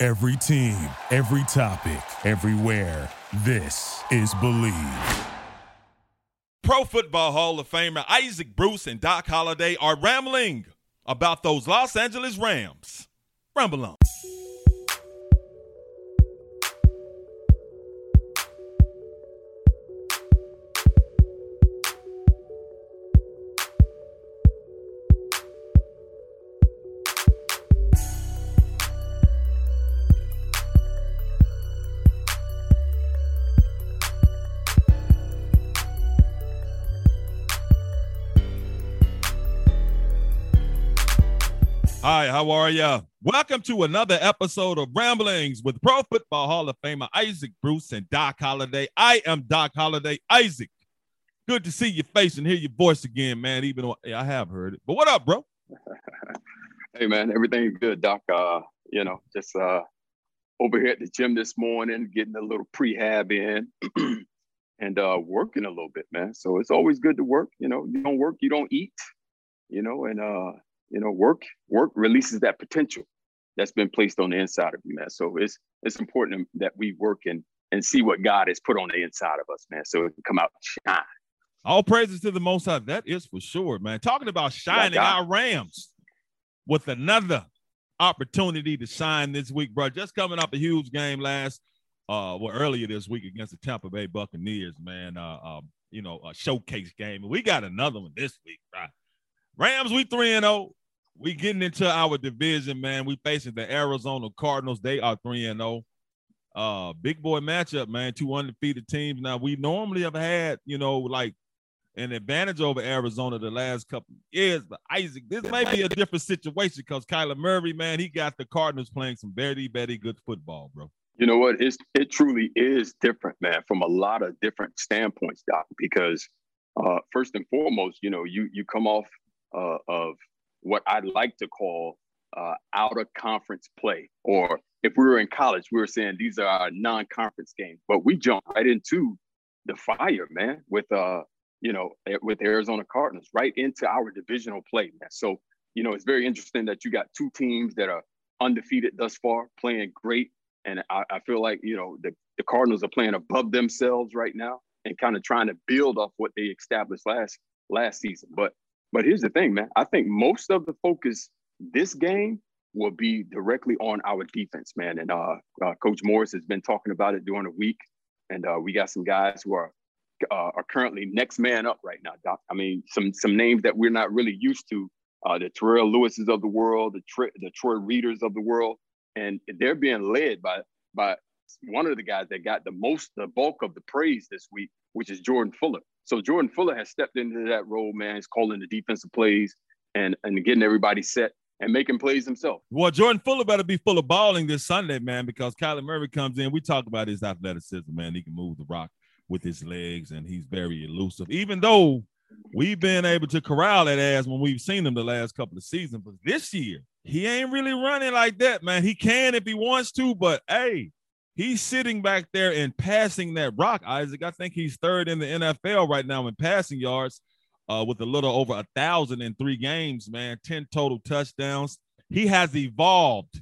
Every team, every topic, everywhere. This is Bleav. Pro Football Hall of Famer Isaac Bruce and Doc Holliday are rambling about those Los Angeles Rams. Ramble on. Hi, how are you? Welcome to another episode of Ramblings with Pro Football Hall of Famer Isaac Bruce and Doc Holliday. I am Doc Holliday. Isaac, good to see your face and hear your voice again, man. Even though I have heard it, but what up, bro? hey, man, everything's good, Doc. Uh, you know, just uh, over here at the gym this morning, getting a little prehab in. and uh, working a little bit, man. So it's always good to work. You know, you don't work, you don't eat. You know, and uh, you know, work work releases that potential that's been placed on the inside of you, man. So it's it's important that we work and and see what God has put on the inside of us, man. So it can come out shine. All praises to the Most High. That is for sure, man. Talking about shining our Rams with another opportunity to shine this week, bro. Just coming up a huge game last, uh, well, earlier this week against the Tampa Bay Buccaneers, man. Uh, uh you know, a showcase game. We got another one this week, right? Rams, we 3 and 0 we getting into our division, man. We facing the Arizona Cardinals. They are 3 and 0. Uh, big boy matchup, man. Two undefeated teams. Now, we normally have had, you know, like an advantage over Arizona the last couple years. But Isaac, this may be a different situation because Kyler Murray, man, he got the Cardinals playing some very, very good football, bro. You know what? It's it truly is different, man, from a lot of different standpoints, Doc. Because uh, first and foremost, you know, you you come off uh, of what I'd like to call uh, out of conference play. Or if we were in college, we were saying these are our non conference games, but we jump right into the fire, man, with uh, you know, with Arizona Cardinals, right into our divisional play, man. So, you know, it's very interesting that you got two teams that are undefeated thus far, playing great. And I, I feel like, you know, the, the Cardinals are playing above themselves right now and kind of trying to build off what they established last last season. But but here's the thing, man. I think most of the focus this game will be directly on our defense, man. And uh, uh, Coach Morris has been talking about it during the week, and uh, we got some guys who are uh, are currently next man up right now. Doc. I mean, some some names that we're not really used to. Uh, the Terrell Lewis's of the world, the the Troy Reeders of the world, and they're being led by by one of the guys that got the most, the bulk of the praise this week, which is Jordan Fuller. So Jordan Fuller has stepped into that role, man. He's calling the defensive plays and and getting everybody set and making plays himself. Well, Jordan Fuller better be full of balling this Sunday, man, because Kyler Murray comes in. We talk about his athleticism, man. He can move the rock with his legs, and he's very elusive. Even though we've been able to corral that ass when we've seen him the last couple of seasons, but this year he ain't really running like that, man. He can if he wants to, but hey, He's sitting back there and passing that rock, Isaac. I think he's third in the NFL right now in passing yards uh, with a little over a thousand in three games, man. 10 total touchdowns. He has evolved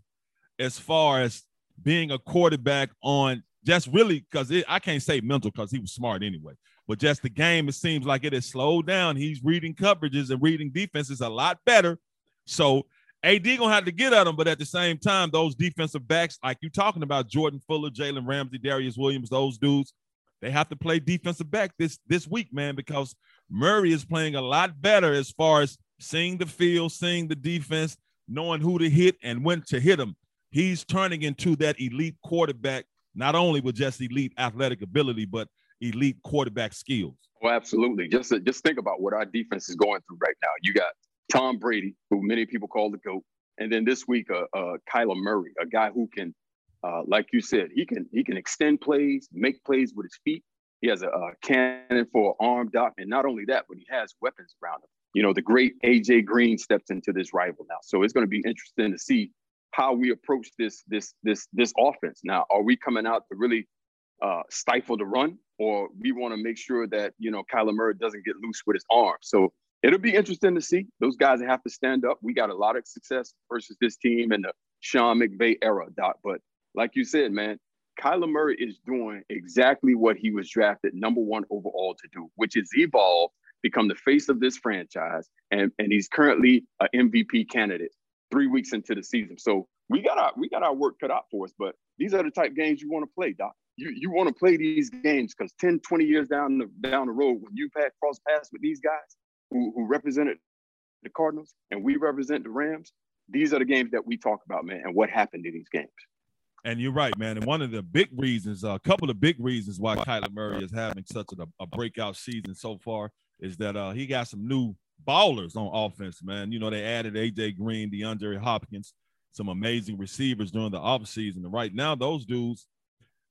as far as being a quarterback on just really because I can't say mental because he was smart anyway, but just the game, it seems like it has slowed down. He's reading coverages and reading defenses a lot better. So AD gonna have to get at them, but at the same time, those defensive backs, like you talking about Jordan Fuller, Jalen Ramsey, Darious Williams, those dudes, they have to play defensive back this this week, man, because Murray is playing a lot better as far as seeing the field, seeing the defense, knowing who to hit and when to hit them. He's turning into that elite quarterback, not only with just elite athletic ability, but elite quarterback skills. Oh, absolutely. Just just think about what our defense is going through right now. You got Tom Brady, who many people call the GOAT. And then this week, uh, uh, Kyler Murray, a guy who can uh, like you said, he can he can extend plays, make plays with his feet. He has a, a cannon for an arm doc, and not only that, but he has weapons around him. You know, the great AJ Green steps into this rival now, so it's going to be interesting to see how we approach this this this this offense. Now, are we coming out to really uh, stifle the run, or we want to make sure that you know Kyler Murray doesn't get loose with his arm? So it'll be interesting to see. Those guys have to stand up. We got a lot of success versus this team in the Sean McVay era, Doc. But like you said, man, Kyler Murray is doing exactly what he was drafted number one overall to do, which is evolve, become the face of this franchise, and, and he's currently an MVP candidate three weeks into the season. So we got our we got our work cut out for us, but these are the type games you want to play, Doc. You you want to play these games because 10, 20 years down the down the road, when you've had cross paths with these guys who, who represented the Cardinals and we represent the Rams, these are the games that we talk about, man, and what happened in these games. And you're right, man. And one of the big reasons, a couple of big reasons why Kyler Murray is having such a, a breakout season so far is that uh, he got some new ballers on offense, man. You know, they added AJ Green, DeAndre Hopkins, some amazing receivers during the offseason. And right now, those dudes,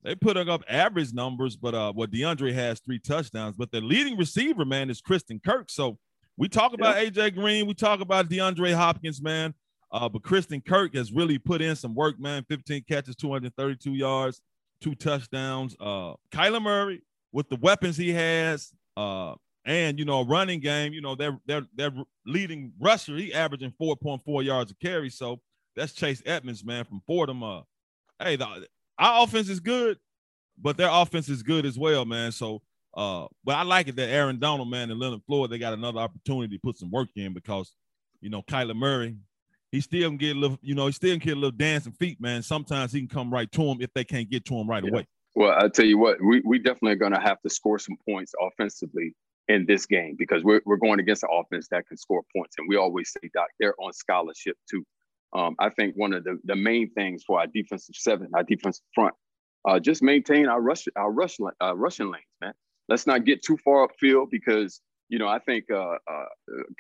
they putting up average numbers, but uh, what DeAndre has three touchdowns. But the leading receiver, man, is Christian Kirk. So we talk about yep. AJ Green, we talk about DeAndre Hopkins, man. Uh, but Christian Kirk has really put in some work, man. 15 catches, 232 yards, two touchdowns. Uh, Kyler Murray with the weapons he has, uh, and you know, a running game. You know, they're they're they're leading rusher. He averaging 4.4 yards a carry. So that's Chase Edmonds, man, from Fordham. Uh, hey, the, our offense is good, but their offense is good as well, man. So, uh, but I like it that Aaron Donald, man, and Leonard Floyd, they got another opportunity to put some work in because, you know, Kyler Murray, he still can get a little, you know, he still can get a little dancing feet, man. Sometimes he can come right to him if they can't get to him right yeah. away. Well, I tell you what, we we definitely are going to have to score some points offensively in this game because we're we're going against an offense that can score points, and we always say, Doc, they're on scholarship too. Um, I think one of the, the main things for our defensive seven, our defensive front, uh, just maintain our rush our rush uh, rushing lanes, man. Let's not get too far upfield because you know, I think uh, uh,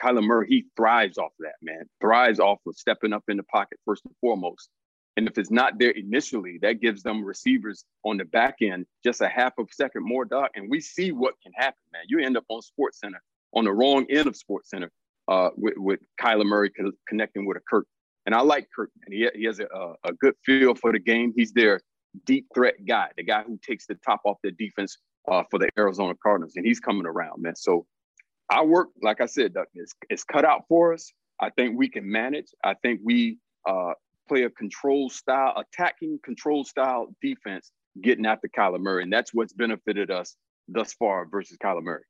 Kyler Murray, he thrives off of that, man. Thrives off of stepping up in the pocket first and foremost. And if it's not there initially, that gives them receivers on the back end just a half a second more, Doc. And we see what can happen, man. You end up on Sports Center, on the wrong end of Sports Center, uh, with, with Kyler Murray connecting with a Kirk. And I like Kirk, and he, he has a, a good feel for the game. He's their deep threat guy, the guy who takes the top off the defense uh, for the Arizona Cardinals, and he's coming around, man. So our work, like I said, is, is cut out for us. I think we can manage. I think we uh, play a control style, attacking control style defense, getting after Kyler Murray. And that's what's benefited us thus far versus Kyler Murray.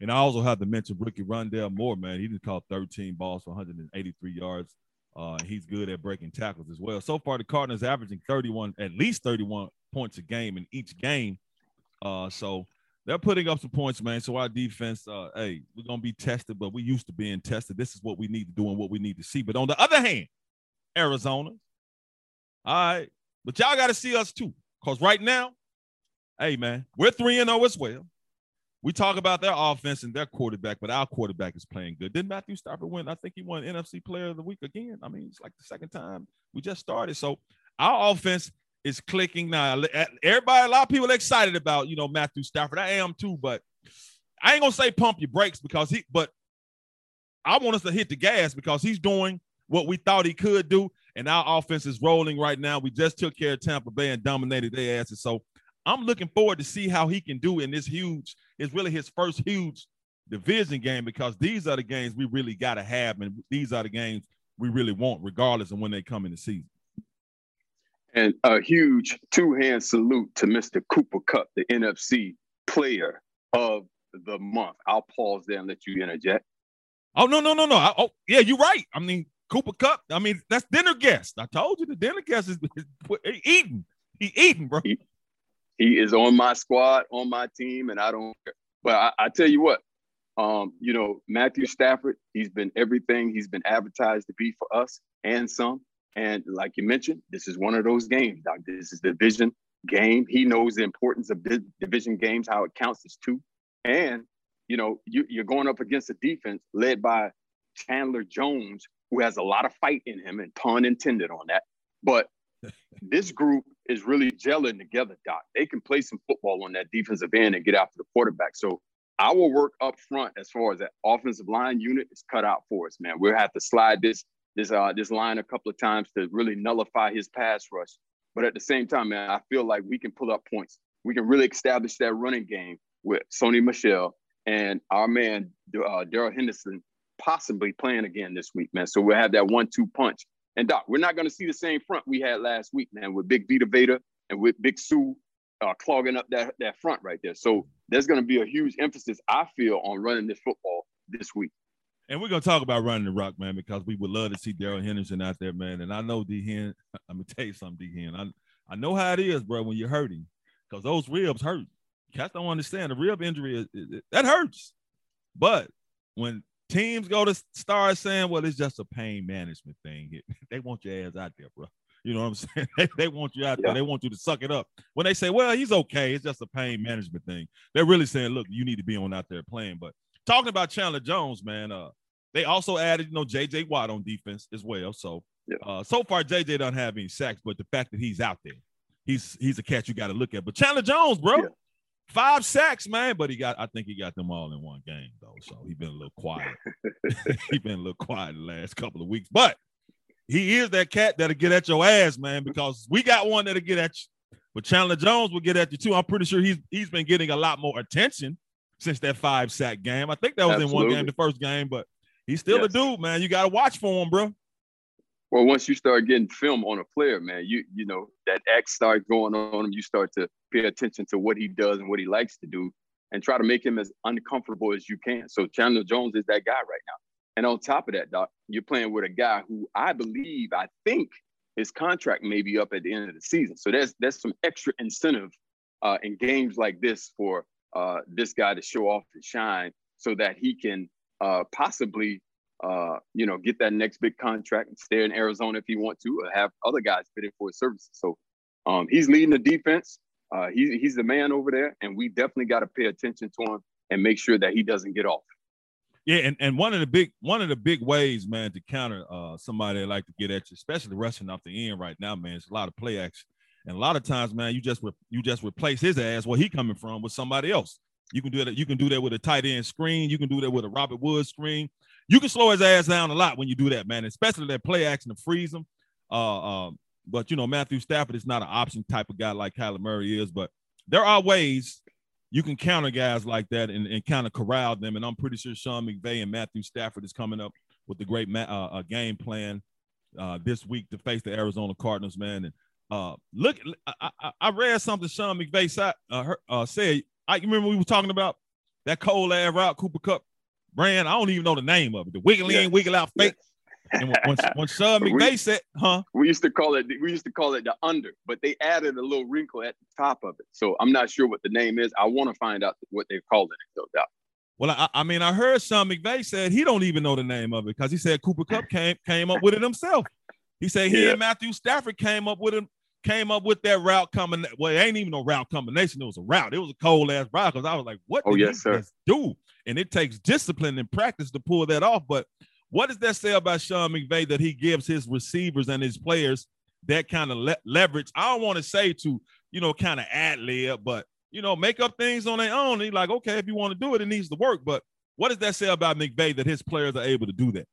And I also have to mention rookie Rondale Moore, man. He just caught 13 balls for 183 yards. Uh, he's good at breaking tackles as well. So far, the Cardinals averaging 31, at least 31 points a game in each game. Uh, so they're putting up some points, man. So our defense, uh, hey, we're gonna be tested, but we used to being tested. This is what we need to do and what we need to see. But on the other hand, Arizona, all right, but y'all got to see us too, cause right now, hey man, we're three and zero oh as well. We talk about their offense and their quarterback, but our quarterback is playing good. Didn't Matthew Stafford win? I think he won NFC Player of the Week again. I mean, it's like the second time we just started. So our offense is clicking now. Eh, everybody, a lot of people excited about you know Matthew Stafford. I am too, but I ain't gonna say pump your brakes because he. But I want us to hit the gas because he's doing what we thought he could do, and our offense is rolling right now. We just took care of Tampa Bay and dominated their asses. So I'm looking forward to see how he can do in this huge. It's really his first huge division game because these are the games we really got to have, and these are the games we really want, regardless of when they come in the season. And a huge two hand salute to Mr. Cooper Kupp, the NFC player of the month. I'll pause there and let you interject. Oh, no, no, no, no. I, oh, yeah, you're right. I mean, Cooper Kupp. I mean, that's dinner guest. I told you the dinner guest is, is, is eating. He eating, bro. He, he, is on my squad, on my team, and I don't care. But I, I tell you what, um, you know, Matthew Stafford, he's been everything he's been advertised to be for us and some. And like you mentioned, this is one of those games, Doc. This is the division game. He knows the importance of division games, how it counts as two. And, you know, you, you're going up against a defense led by Chandler Jones, who has a lot of fight in him, and pun intended on that. But this group is really gelling together, Doc. They can play some football on that defensive end and get after the quarterback. So our work up front as far as that offensive line unit is cut out for us, man. We'll have to slide this this uh this line a couple of times to really nullify his pass rush. But at the same time, man, I feel like we can pull up points. We can really establish that running game with Sony Michel and our man uh, Darrell Henderson possibly playing again this week, man. So we'll have that one-two punch. And Doc, we're not going to see the same front we had last week, man, with Big Vita Vea and with Big Suh uh, clogging up that that front right there. So there's going to be a huge emphasis, I feel, on running this football this week. And we're gonna talk about running the rock, man, because we would love to see Darrell Henderson out there, man. And I know D Hen, I'm gonna tell you something, D Hen. I I know how it is, bro, when you're hurting, because those ribs hurt. Cats don't understand the rib injury is, that hurts. But when teams go to start saying, well, it's just a pain management thing, they want your ass out there, bro. You know what I'm saying? they, they want you out yeah. there. They want you to suck it up. When they say, well, he's okay, it's just a pain management thing. They're really saying, look, you need to be on out there playing. But talking about Chandler Jones, man, uh, they also added, you know, JJ Watt on defense as well. So yeah. uh, so far, JJ doesn't have any sacks, but the fact that he's out there, he's he's a catch you got to look at. But Chandler Jones, bro, yeah. Five sacks, man. But he got, I think he got them all in one game though. So he been a little quiet. he been a little quiet the last couple of weeks, but he is that cat that'll get at your ass, man. Because we got one that'll get at you. But Chandler Jones will get at you too. I'm pretty sure he's he's been getting a lot more attention since that five sack game. I think that was Absolutely. in one game, the first game, but he's still yes. a dude, man. You got to watch for him, bro. Well, once you start getting film on a player, man, you you know that X starts going on him. You start to pay attention to what he does and what he likes to do, and try to make him as uncomfortable as you can. So Chandler Jones is that guy right now. And on top of that, Doc, you're playing with a guy who I believe, I think his contract may be up at the end of the season. So there's there's some extra incentive uh, in games like this for uh, this guy to show off and shine, so that he can uh, possibly, uh, you know, get that next big contract and stay in Arizona if he want to, or have other guys fit in for his services. So um, he's leading the defense. Uh, he, he's the man over there, and we definitely got to pay attention to him and make sure that he doesn't get off. Yeah, and, and one of the big one of the big ways, man, to counter uh somebody that like to get at you, especially rushing off the end right now, man. It's a lot of play action, and a lot of times, man, you just re- you just replace his ass where he coming from with somebody else. You can do that. You can do that with a tight end screen. You can do that with a Robert Woods screen. You can slow his ass down a lot when you do that, man. Especially that play action to freeze him. Uh, um, but you know Matthew Stafford is not an option type of guy like Kyler Murray is, but there are ways you can counter guys like that and, and kind of corral them. And I'm pretty sure Sean McVay and Matthew Stafford is coming up with the great ma- uh, game plan uh, this week to face the Arizona Cardinals, man. And uh, look, I, I, I, read something Sean McVay said. Uh, uh, said I remember we were talking about that cold air route Cooper Kupp brand. I don't even know the name of it. The wiggle in, wiggle out fake. And when, when Sean McVay said, "Huh," we used to call it we used to call it the under, but they added a little wrinkle at the top of it. So I'm not sure what the name is. I want to find out what they've called it. No doubt. Well, I, I, mean, I heard Sean McVay said he don't even know the name of it because he said Cooper Kupp came came up with it himself. He said he yeah. and Matthew Stafford came up with it, came up with that route coming. Well, it ain't even no route combination. It was a route. It was a cold ass route because I was like, what? Oh yes, sir. Do and it takes discipline and practice to pull that off. But what does that say about Sean McVay that he gives his receivers and his players that kind of le- leverage? I don't want to say to, you know, kind of ad lib, but, you know, make up things on their own. He's like, okay, if you want to do it, it needs to work. But what does that say about McVay that his players are able to do that?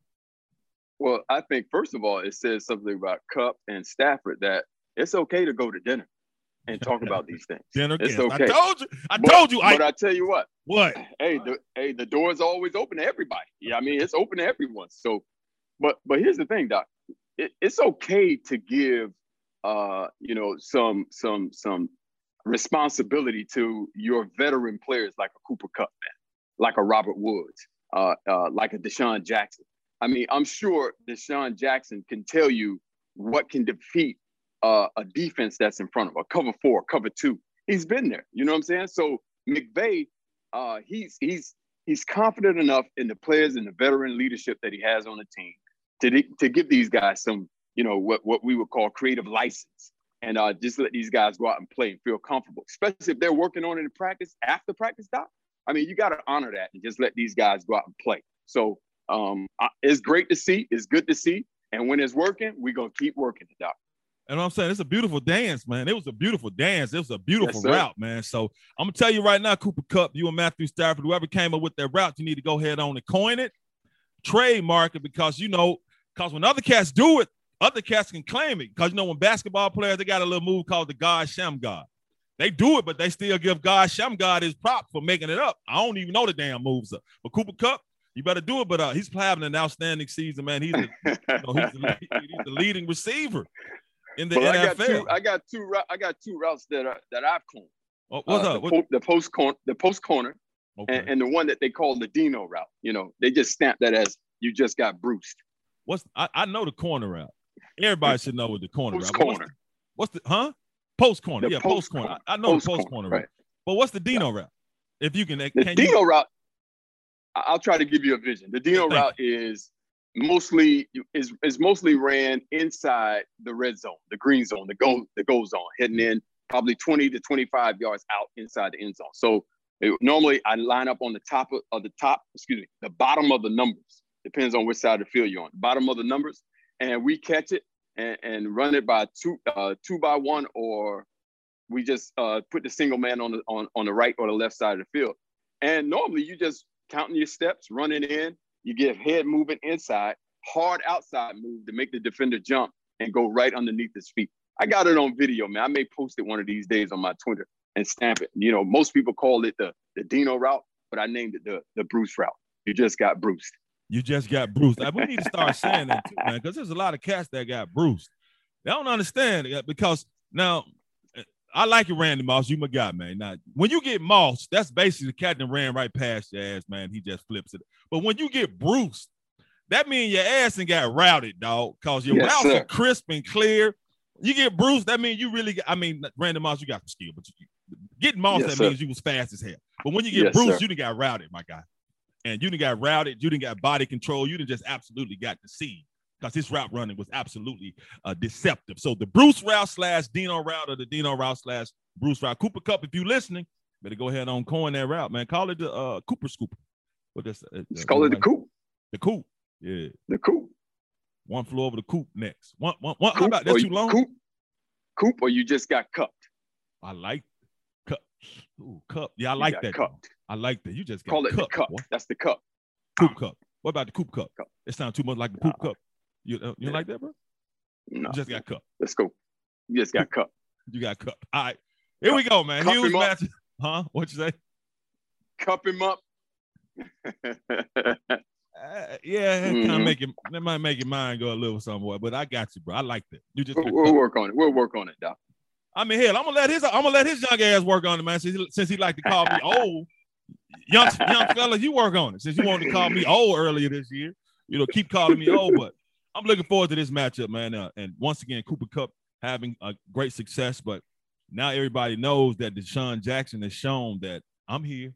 Well, I think, first of all, it says something about Kupp and Stafford that it's okay to go to dinner and talk about these things. Dinner it's okay. I told you. I but, told you. But I, I tell you what. What? Hey, the hey, the door is always open to everybody. Yeah, I mean it's open to everyone. So, but but here's the thing, Doc. It, it's okay to give, uh, you know, some some some responsibility to your veteran players like a Cooper Kupp, man, like a Robert Woods, uh, uh, like a DeSean Jackson. I mean, I'm sure DeSean Jackson can tell you what can defeat uh, a defense that's in front of a cover four, cover two. He's been there. You know what I'm saying? So McVay, uh, he's he's he's confident enough in the players and the veteran leadership that he has on the team to to give these guys some, you know, what what we would call creative license, and uh, just let these guys go out and play and feel comfortable, especially if they're working on it in practice after practice. Doc, I mean, you got to honor that and just let these guys go out and play. So um, it's great to see. It's good to see. And when it's working, we're gonna keep working it, Doc. And I'm saying it's a beautiful dance, man. It was a beautiful dance. It was a beautiful Yes, route, man. So I'm gonna tell you right now, Cooper Kupp, you and Matthew Stafford, whoever came up with that route, you need to go ahead on and coin it, trademark it, because you know, because when other cats do it, other cats can claim it. Because you know, when basketball players, they got a little move called the God Shammgod. They do it, but they still give God Shammgod his prop for making it up. I don't even know the damn moves up. But Cooper Kupp, you better do it. But uh, he's having an outstanding season, man. He's the, you know, he's, the, he's the leading receiver in the But I got two. I got two. I got two routes that are, that I've coined. Oh, what's Uh, up? The, What- the post corner, the post corner, okay. and, and the one that they call the Dino route. You know, they just stamp that as you just got bruised. What's I, I know the corner route. Everybody should know what the corner Post route. but What's corner. the, what's the huh? Post corner. The Yeah, post corner. corner. I, I know Post the post corner, corner right. But what's the Dino route? If you can, The can Dino you, route. I'll try to give you a vision. The Dino Thank route is mostly is is mostly ran inside the red zone, the green zone, the go the go zone, heading in probably 20 to 25 yards out inside the end zone. So it- normally I line up on the top of, of the top, excuse me, the bottom of the numbers. Depends on which side of the field you're on. Bottom of the numbers, and we catch it and, and run it by two uh, two by one, or we just uh, put the single man on the on, on the right or the left side of the field. And normally you just counting your steps, running in, you get head moving inside, hard outside move to make the defender jump and go right underneath his feet. I got it on video, man. I may post it one of these days on my Twitter and stamp it. You know, most people call it the the Dino route, but I named it the the Bruce route. You just got bruised. you just got bruised. Like, we need to start saying that too, man, because there's a lot of cats that got bruised. They don't understand because now I like it, Randy Moss. You my guy, man. Now, when you get Moss, that's basically the that ran right past your ass, man. He just flips it. But when you get Bruce, that means your ass and got routed, dog. Cause your Yes, routes sir. are crisp and clear. You get Bruce, that means you really. Got, I mean, Randy Moss, you got some skill, but you, getting Moss, Yes, that sir. means you was fast as hell. But when you get Yes, bruised, sir. you done got routed, my guy. And you done got routed. You done got body control. You done just absolutely got deceived because his route running was absolutely uh, deceptive. So the Bruce route slash Dino route or the Dino route slash Bruce route. Cooper Kupp, if you're listening, better go ahead on coin that route, man. Call it the uh, Cooper Scooper. What this? Uh, Let's call it the coop. The coop. Yeah. The coop. One flew over the coop next. One, one, one. How about or that's too long? Coop, coop, or you just got cupped. I like cup. Ooh, cup. Yeah, I like that. cupped. I like that. You just got Call it cup. That's the cup. Coop cup. What about the coop cup? Cup. It sounds too much like the poop cup. You, uh, you Yeah. like that, bro? No, You just got cupped. let's go. You just got cupped. You got cupped. All right. Here we go, man. Cup Huge match. Huh? What you say? Cup him up. Uh, yeah, kind of Mhm. make it. That might make your mind go a little somewhere, but I got you, bro. I like that. You just. we'll, we'll work on it. We'll work on it, Doc. I mean, hell, I'm gonna let his. I'm gonna let his young ass work on it, man. Since he, since he like to call me old, young young fella, you work on it. Since you wanted to call me old earlier this year, you know, keep calling me old. But I'm looking forward to this matchup, man. Uh, and once again, Cooper Kupp having a great success, but now everybody knows that DeSean Jackson has shown that I'm here.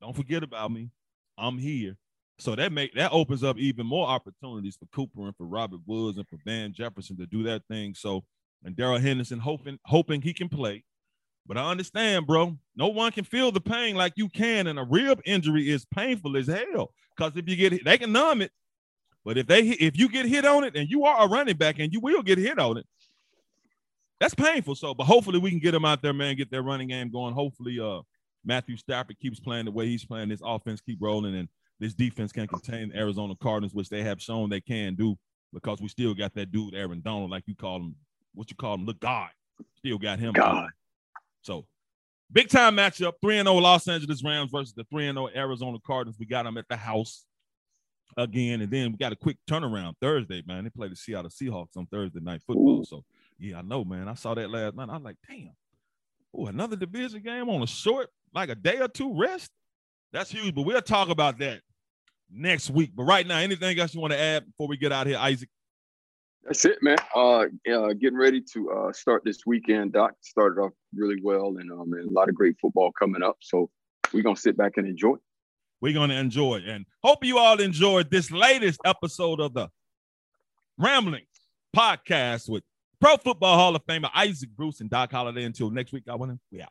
Don't forget about me. I'm here. So that make that opens up even more opportunities for Cooper and for Robert Woods and for Van Jefferson to do that thing. So and Darrell Henderson hoping hoping he can play. But I understand, bro. No one can feel the pain like you can, and a rib injury is painful as hell. Because if you get hit, they can numb it. But if they if you get hit on it, and you are a running back, and you will get hit on it, that's painful. So, but hopefully we can get them out there, man. Get their running game going. Hopefully, uh, Matthew Stafford keeps playing the way he's playing. This offense keep rolling, and this defense can contain the Arizona Cardinals, which they have shown they can do. Because we still got that dude Aaron Donald, like you call him, what you call him, the God. Still got him. God. So big time matchup. 3 0 Los Angeles Rams versus the 3 0 Arizona Cardinals. We got them at the house again. And then we got a quick turnaround Thursday, man. They play the Seattle Seahawks on Thursday night football. So yeah, I know, man. I saw that last night. I was like, damn. Oh, another division game on a short, like a day or two rest. That's huge. But we'll talk about that next week. But right now, anything else you want to add before we get out here, Isaac? That's it, man. Uh, uh, getting ready to uh, start this weekend. Doc started off really well, and um, and a lot of great football coming up. So we're gonna sit back and enjoy. We're going to enjoy it. And hope you all enjoyed this latest episode of the Rambling podcast with Pro Football Hall of Famer Isaac Bruce and Doc Holliday. Until next week, I want to, we out.